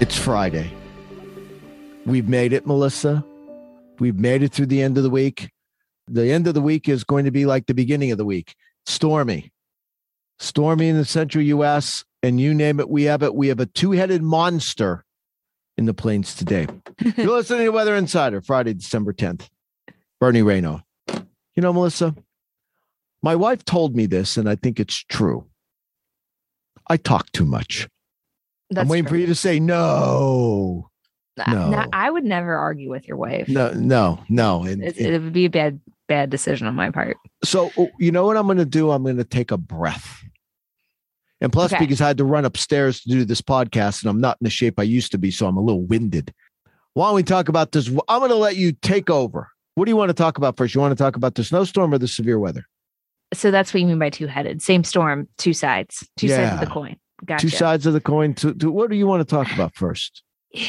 It's Friday. We've made it, Melissa. We've made it through the end of the week. The end of the week is going to be like the beginning of the week stormy. Stormy in the central US, and you name it, we have it. We have a two headed monster in the plains today. You're listening to Weather Insider, Friday, December 10th. Bernie Rayno. You know, Melissa, my wife told me this, and I think it's true. I talk too much. That's I'm waiting for you to say no. No. I would never argue with your wife. No, no, no. And, It, it would be a bad bad decision on my part. so oh, you know what I'm going to do? I'm going to take a breath. And plus, Okay. because I had to run upstairs to do this podcast, and I'm not in the shape I used to be, so I'm a little winded. Why don't we talk about this? I'm going to let you take over. What do you want to talk about first? You want to talk about the snowstorm or the severe weather? So that's what you mean by two headed. Same storm, two sides, two sides of the coin. Gotcha. Two sides of the coin. To, to, what do you want to talk about first?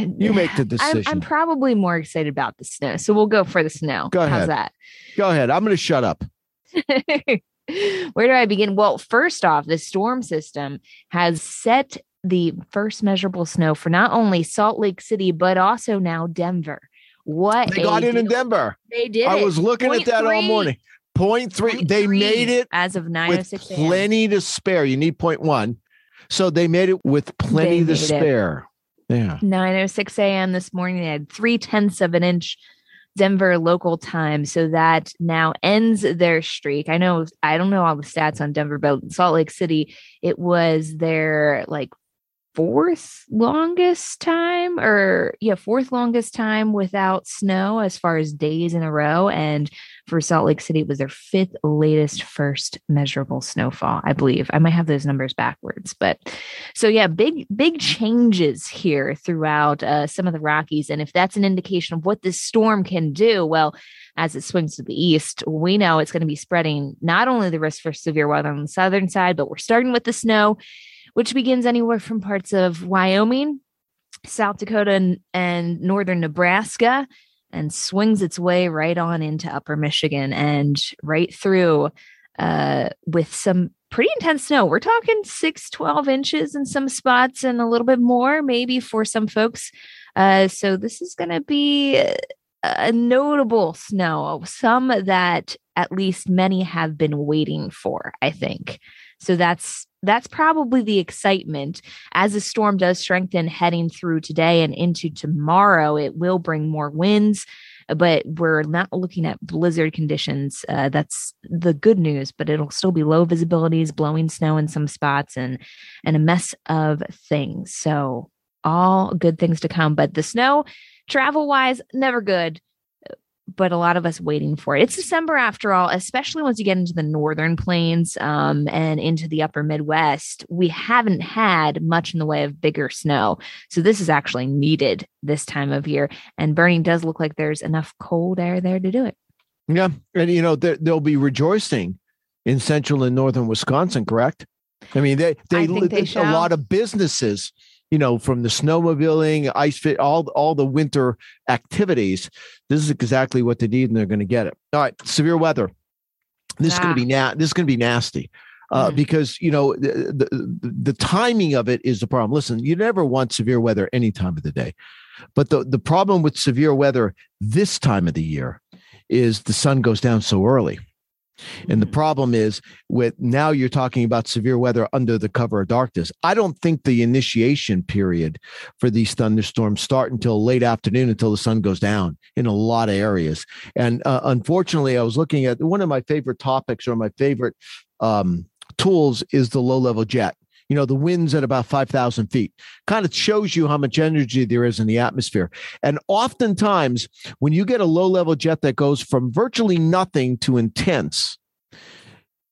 You make the I'm, decision. I'm probably more excited about the snow. So we'll go for the snow. Go How's ahead. Go ahead. I'm going to shut up. Where do I begin? Well, first off, the storm system has set the first measurable snow for not only Salt Lake City, but also now Denver. What They got in in. Denver. They did. I it. was looking Point at that all morning. Point three. Point they three made it as of nine oh with 906 a.m. plenty to spare. You need point one. So they made it with plenty to it. spare. Yeah. 9:06 a.m. this morning. They had three tenths of an inch Denver local time, so that now ends their streak. I know I don't know all the stats on Denver, but Salt Lake City, it was their like fourth longest time, or yeah, fourth longest time without snow as far as days in a row. And for Salt Lake City, it was their fifth latest first measurable snowfall, I believe. I might have those numbers backwards, but so yeah, big big changes here throughout uh, some of the Rockies, and if that's an indication of what this storm can do, well, as it swings to the east, we know it's going to be spreading not only the risk for severe weather on the southern side, but we're starting with the snow, which begins anywhere from parts of Wyoming, South Dakota, and, and northern Nebraska. And swings its way right on into upper Michigan and right through uh, with some pretty intense snow. We're talking 6, 12 inches in some spots and a little bit more, maybe for some folks. Uh, so this is going to be a notable snow, some that at least many have been waiting for, I think. So that's that's probably the excitement as the storm does strengthen heading through today and into tomorrow it will bring more winds but we're not looking at blizzard conditions. Uh, that's the good news, but it'll still be low visibilities, blowing snow in some spots, and and a mess of things. So all good things to come. But the snow, travel wise, never good. But a lot of us waiting for it. It's December after all, especially once you get into the northern plains um, and into the upper Midwest. We haven't had much in the way of bigger snow. So this is actually needed this time of year. And Bernie does look like there's enough cold air there to do it. Yeah. And, you know, there, they'll be rejoicing in central and northern Wisconsin, correct? I mean, they, they, they a shall. lot of businesses, you know, from the snowmobiling, ice fit, all, all the winter activities. This is exactly what they need, and they're going to get it. All right. Severe weather. This is going Ah. to be na- this is going to be nasty. Uh, Mhm. because you know the, the the timing of it is the problem. Listen, you never want severe weather any time of the day, but the the problem with severe weather this time of the year is the sun goes down so early. And the Mhm. problem is with now you're talking about severe weather under the cover of darkness. I don't think the initiation period for these thunderstorms start until late afternoon until the sun goes down in a lot of areas. And uh, unfortunately, I was looking at one of my favorite topics or my favorite um, tools is the low level jet. You know, the winds at about 5,000 feet kind of shows you how much energy there is in the atmosphere. And oftentimes, when you get a low level jet that goes from virtually nothing to intense,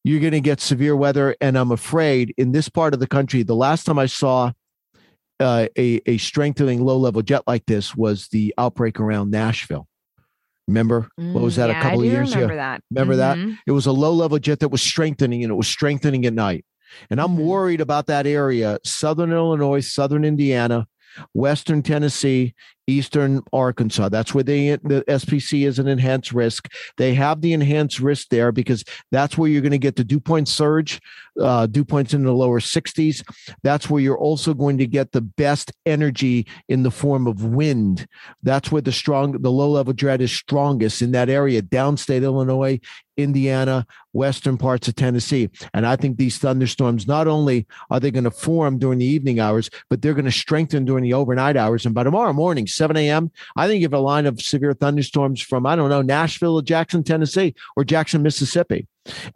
you're going to get severe weather. And I'm afraid in this part of the country, the last time I saw uh, a, a strengthening low level jet like this was the outbreak around Nashville. Remember what was that Mm, yeah, a couple of years remember ago? that. Remember that? Mhm. It was a low level jet that was strengthening and it was strengthening at night. And I'm Mhm. worried about that area, southern Illinois, southern Indiana, western Tennessee, eastern Arkansas. That's where they, the SPC is an enhanced risk. They have the enhanced risk there because that's where you're going to get the dew point surge, uh, dew points in the lower 60s. That's where you're also going to get the best energy in the form of wind. That's where the strong, the low level dread is strongest in that area, downstate Illinois, Indiana, western parts of Tennessee. And I think these thunderstorms, not only are they going to form during the evening hours, but they're going to strengthen during the overnight hours. And by tomorrow morning, 7 a.m., I think you have a line of severe thunderstorms from, I don't know, Nashville to Jackson, Tennessee, or Jackson, Mississippi.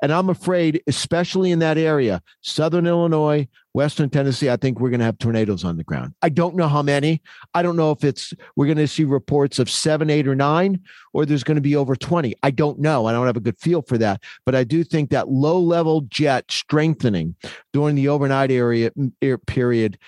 And I'm afraid, especially in that area, southern Illinois, western Tennessee, I think we're going to have tornadoes on the ground. I don't know how many. I don't know if it's, we're going to see reports of seven, eight, or nine, or there's going to be over 20. I don't know. I don't have a good feel for that. But I do think that low level jet strengthening during the overnight area er, period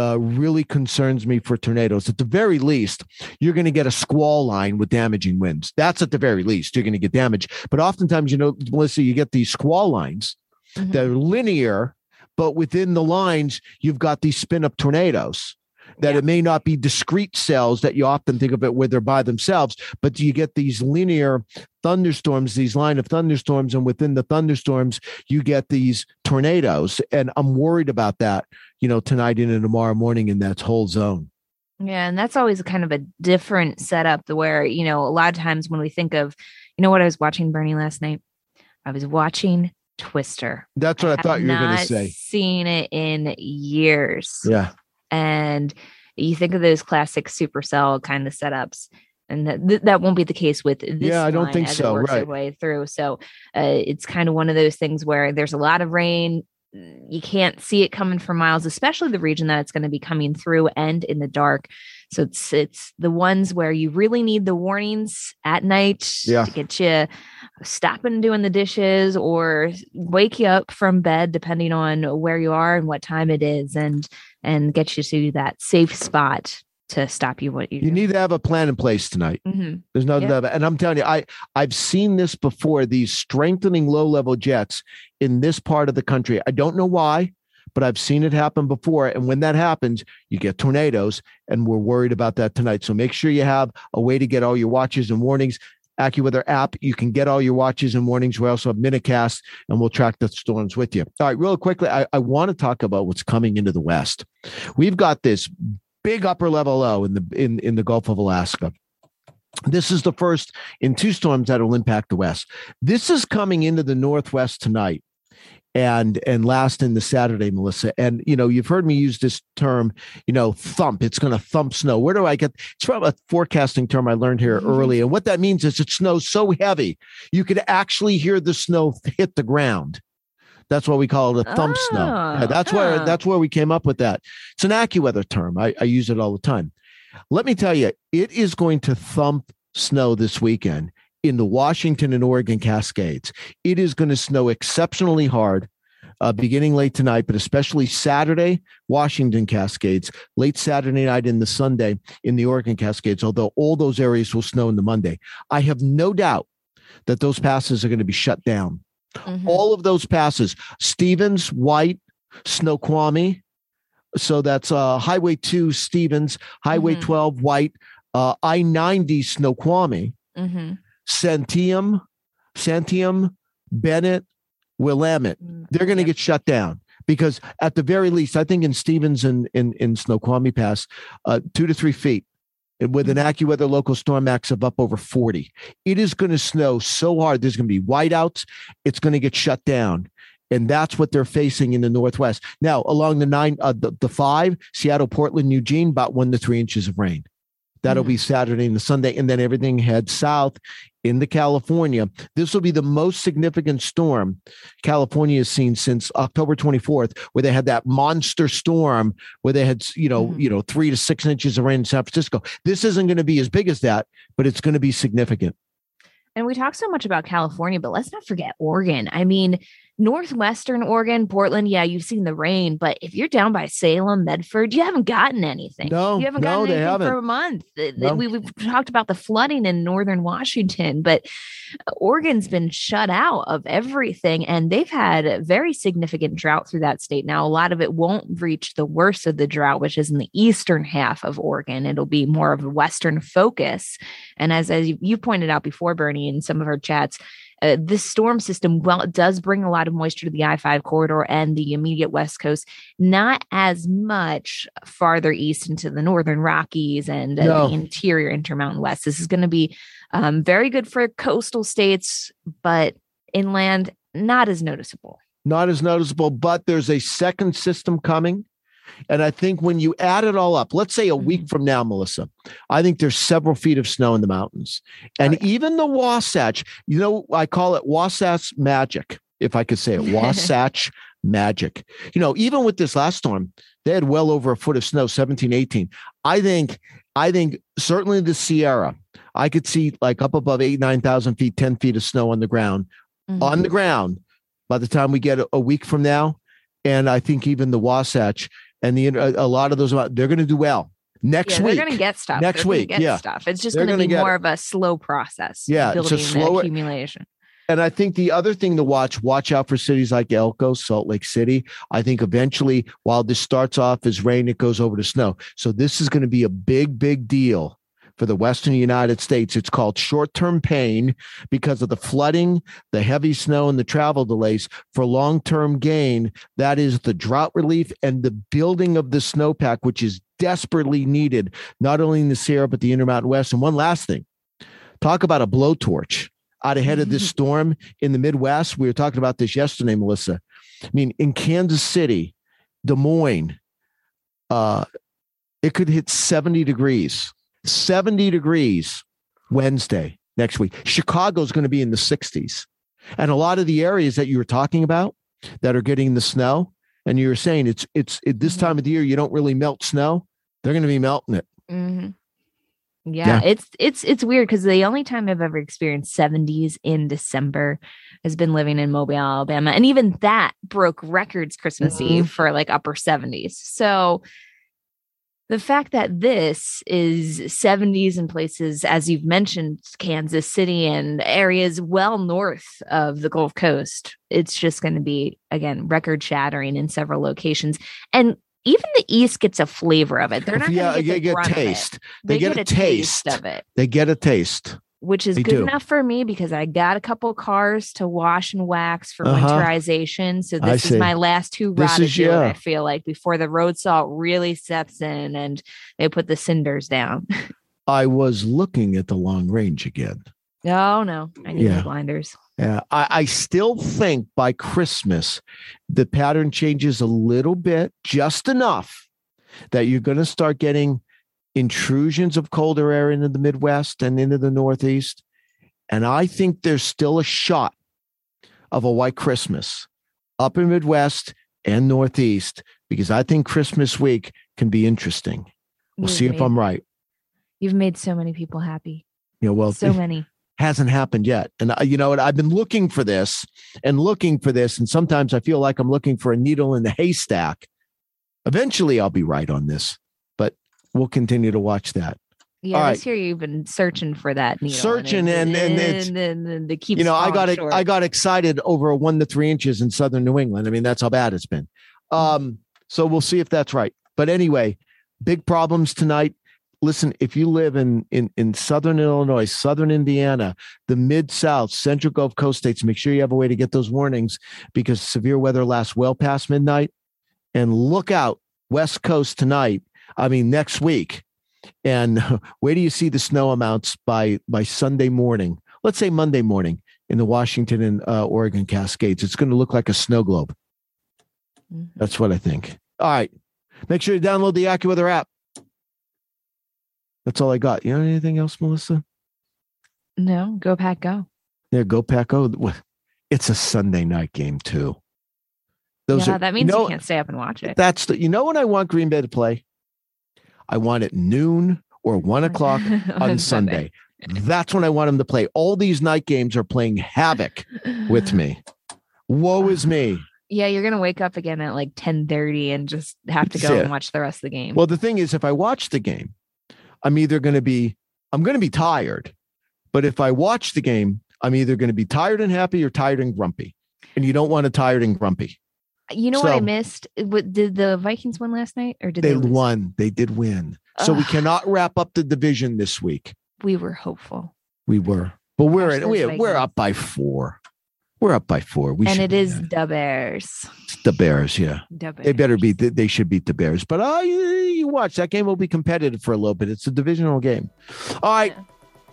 uh, really concerns me for tornadoes. At the very least, you're going to get a squall line with damaging winds. That's at the very least. You're going to get damage. But oftentimes, you know, Melissa, you get these squall lines Mhm. that are linear, but within the lines, you've got these spin up tornadoes. That Yeah. it may not be discrete cells that you often think of it where they're by themselves, but you get these linear thunderstorms, these line of thunderstorms, and within the thunderstorms, you get these tornadoes. And I'm worried about that, you know, tonight and tomorrow morning in that whole zone. Yeah, and that's always kind of a different setup the where, you know, a lot of times when we think of, you know what I was watching Bernie last night? I was watching Twister. That's what I, have thought you were going to say. Seen it in years. Yeah. And you think of those classic supercell kind of setups. And that, th- that won't be the case with this. Yeah, I don't think so, right. way through. So uh, it's kind of one of those things where there's a lot of rain. You can't see it coming for miles, especially the region that it's going to be coming through and in the dark. So it's it's the ones where you really need the warnings at night Yeah. to get you stopping doing the dishes or wake you up from bed depending on where you are and what time it is and and get you to that safe spot to stop you what you, You need to have a plan in place tonight. hmm There's no Yeah. doubt. about it. And I'm telling you, I I've seen this before. These strengthening low level jets in this part of the country. I don't know why, but I've seen it happen before. And when that happens, you get tornadoes, and we're worried about that tonight. So make sure you have a way to get all your watches and warnings. AccuWeather app, you can get all your watches and warnings. We also have MinuteCast, and we'll track the storms with you. All right, real quickly, I, I want to talk about what's coming into the west. We've got this big upper level low in the in, in the Gulf of Alaska. This is the first in two storms that will impact the west. This is coming into the northwest tonight and and last in the Saturday, Melissa. And you know, you've heard me use this term, you know, thump. It's going to thump snow. Where do I get? It's from a forecasting term I learned here Mhm. early. And what that means is it snows so heavy you could actually hear the snow hit the ground. That's what we call it a thump snow. Yeah, Oh, that's where that's where we came up with that. It's an AccuWeather term. I, I use it all the time. Let me tell you, it is going to thump snow this weekend in the Washington and Oregon Cascades. It is going to snow exceptionally hard. Uh, beginning late tonight, but especially Saturday, Washington Cascades, late Saturday night in the Sunday in the Oregon Cascades, although all those areas will snow in the Monday. I have no doubt that those passes are going to be shut down Mhm. all of those passes stevens white snoqualmie so that's uh highway 2 stevens highway Mhm. 12 white uh i-90 snoqualmie Mhm. Santiam santiam bennett willamette they're going to get shut down because at the very least i think in stevens and in, in snoqualmie pass uh two to three feet with an AccuWeather local storm max of up over 40. It is going to snow so hard. There's going to be whiteouts. It's going to get shut down. And that's what they're facing in the Northwest. Now, along the nine, uh, the, the five, Seattle, Portland, Eugene, about one to three inches of rain. That'll Mhm. be Saturday and the Sunday, and then everything heads south into California. This will be the most significant storm California has seen since October 24th, where they had that monster storm where they had, you know, Mhm. you know, three to six inches of rain in San Francisco. This isn't going to be as big as that, but it's going to be significant. And we talk so much about California, but let's not forget Oregon. I mean, northwestern Oregon, Portland, yeah, you've seen the rain, but if you're down by Salem, Medford, you haven't gotten anything. No, you haven't gotten they anything haven't. for a month. Th- th- No. We, we've talked about the flooding in northern Washington, but Oregon's been shut out of everything, and they've had a very significant drought through that state. Now, a lot of it won't reach the worst of the drought, which is in the eastern half of Oregon. It'll be more of a western focus. And as, as you- you pointed out before, Bernie, in some of our chats, uh, this storm system, well, it does bring a lot of moisture to the I 5 corridor and the immediate West Coast, not as much farther east into the northern Rockies and uh, No. the interior Intermountain West. This is going to be um, very good for coastal states, but inland, not as noticeable. Not as noticeable, but there's a second system coming. And I think when you add it all up, let's say a week Mhm. from now, Melissa, I think there's several feet of snow in the mountains. And yeah. even the Wasatch, you know, I call it Wasatch magic, if I could say it, Wasatch magic. You know, even with this last storm, they had well over a foot of snow, 17, 18. I think, I think certainly the Sierra, I could see like up above eight, 9,000 feet, 10 feet of snow on the ground Mhm. on the ground by the time we get a, a week from now. And I think even the Wasatch and the a, a lot of those they're going to do well next yeah, week. they're going to get stuff. Next They're week, get yeah. stuff. It's just going to be more it. of a slow process. Yeah, it's a the accumulation. And I think the other thing to watch, watch out for cities like Elko, Salt Lake City. I think eventually, while this starts off as rain, it goes over to snow. So this is going to be a big, big deal for the Western United States. It's called short-term pain because of the flooding, the heavy snow, and the travel delays. For long-term gain, that is the drought relief and the building of the snowpack, which is desperately needed, not only in the Sierra, but the Intermountain West. And one last thing, talk about a blowtorch out ahead of this storm in the Midwest. We were talking about this yesterday, Melissa. I mean, in Kansas City, Des Moines, uh, it could hit 70 degrees, 70 degrees Wednesday next week. Chicago's going to be in the 60s. And a lot of the areas that you were talking about that are getting the snow, and you were saying it's it's it, this Mhm. time of the year you don't really melt snow. They're going to be melting it. Mhm. Yeah, it's it's it's weird because the only time I've ever experienced 70s in December has been living in Mobile, Alabama, and even that broke records Christmas Mhm. Eve for like upper 70s. So the fact that this is 70s in places, as you've mentioned, Kansas City and areas well north of the Gulf Coast, it's just going to be again record shattering in several locations, and even the East gets a flavor of it. They're not yeah, going to uh, they get, the get brunt of it taste. They, get, a taste taste. of it, They get a taste. Which is They good do. enough for me because I got a couple cars to wash and wax for Uh-huh. winterization. So this is my last two This to is- do it, yeah. I feel like before the road salt really sets in and they put the cinders down. I was looking at the long range again. oh no, I need Yeah. blinders. Yeah, I, I still think by Christmas, the pattern changes a little bit, just enough that you're going to start getting intrusions of colder air into the Midwest and into the Northeast. And I think there's still a shot of a white Christmas up in Midwest and Northeast because I think Christmas week can be interesting. We'll You've see if I'm right. You've made so many people happy. You know, well, So many. hasn't happened yet. And I, you know what? I've been looking for this and looking for this. And sometimes I feel like I'm looking for a needle in the haystack. Eventually I'll be right on this, we'll continue to watch that. Yeah, All this year you've been searching for that needle. Searching and- and it's- and, and, and it keeps you know, I got it. I got excited over a one to three inches in southern New England. I mean, that's how bad it's been. Um, so we'll see if that's right. But anyway, big problems tonight. Listen, if you live in in in southern Illinois, southern Indiana, the mid South, central Gulf Coast states, make sure you have a way to get those warnings because severe weather lasts well past midnight. And look out, West Coast tonight. I mean, next week. And where do you see the snow amounts by by Sunday morning? Let's say Monday morning in the Washington and uh, Oregon Cascades. It's going to look like a snow globe. Mhm. That's what I think. All right. Make sure you download the AccuWeather app. That's all I got. You know anything else, Melissa? No, go pack, go. Yeah, go pack. Go. It's a Sunday night game too. Those yeah, are, that means you, know, you can't stay up and watch it. That's the. You know when I want Green Bay to play? I want it noon or one o'clock on, Sunday. That's when I want them to play. All these night games are playing havoc with me. Woe is me. Yeah, you're gonna wake up again at like 10 30 and just have to go and watch the rest of the game. Well, the thing is, if I watch the game, I'm either gonna be I'm gonna be tired. But if I watch the game, I'm either gonna be tired and happy or tired and grumpy. And you don't want a tired and grumpy. You know so, what I missed? What, did the Vikings win last night or did they, they won? They did win. So we cannot wrap up the division this week. We were hopeful. We were. But we're in, we, we're up by four. We're up by four. We and it is the Bears. It's the Bears, yeah. The Bears. They better beat. The, they should beat the Bears. But uh, you, you, watch that game will be competitive for a little bit. It's a divisional game. All right, yeah.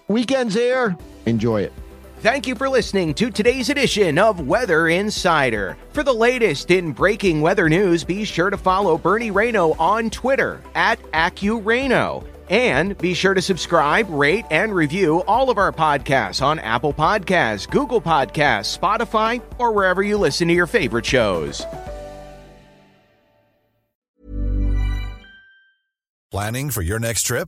weekends here. Enjoy it. Thank you for listening to today's edition of Weather Insider. For the latest in breaking weather news, be sure to follow Bernie Rayno on Twitter at AccuRayno. And be sure to subscribe, rate, and review all of our podcasts on Apple Podcasts, Google Podcasts, Spotify, or wherever you listen to your favorite shows. Planning for your next trip?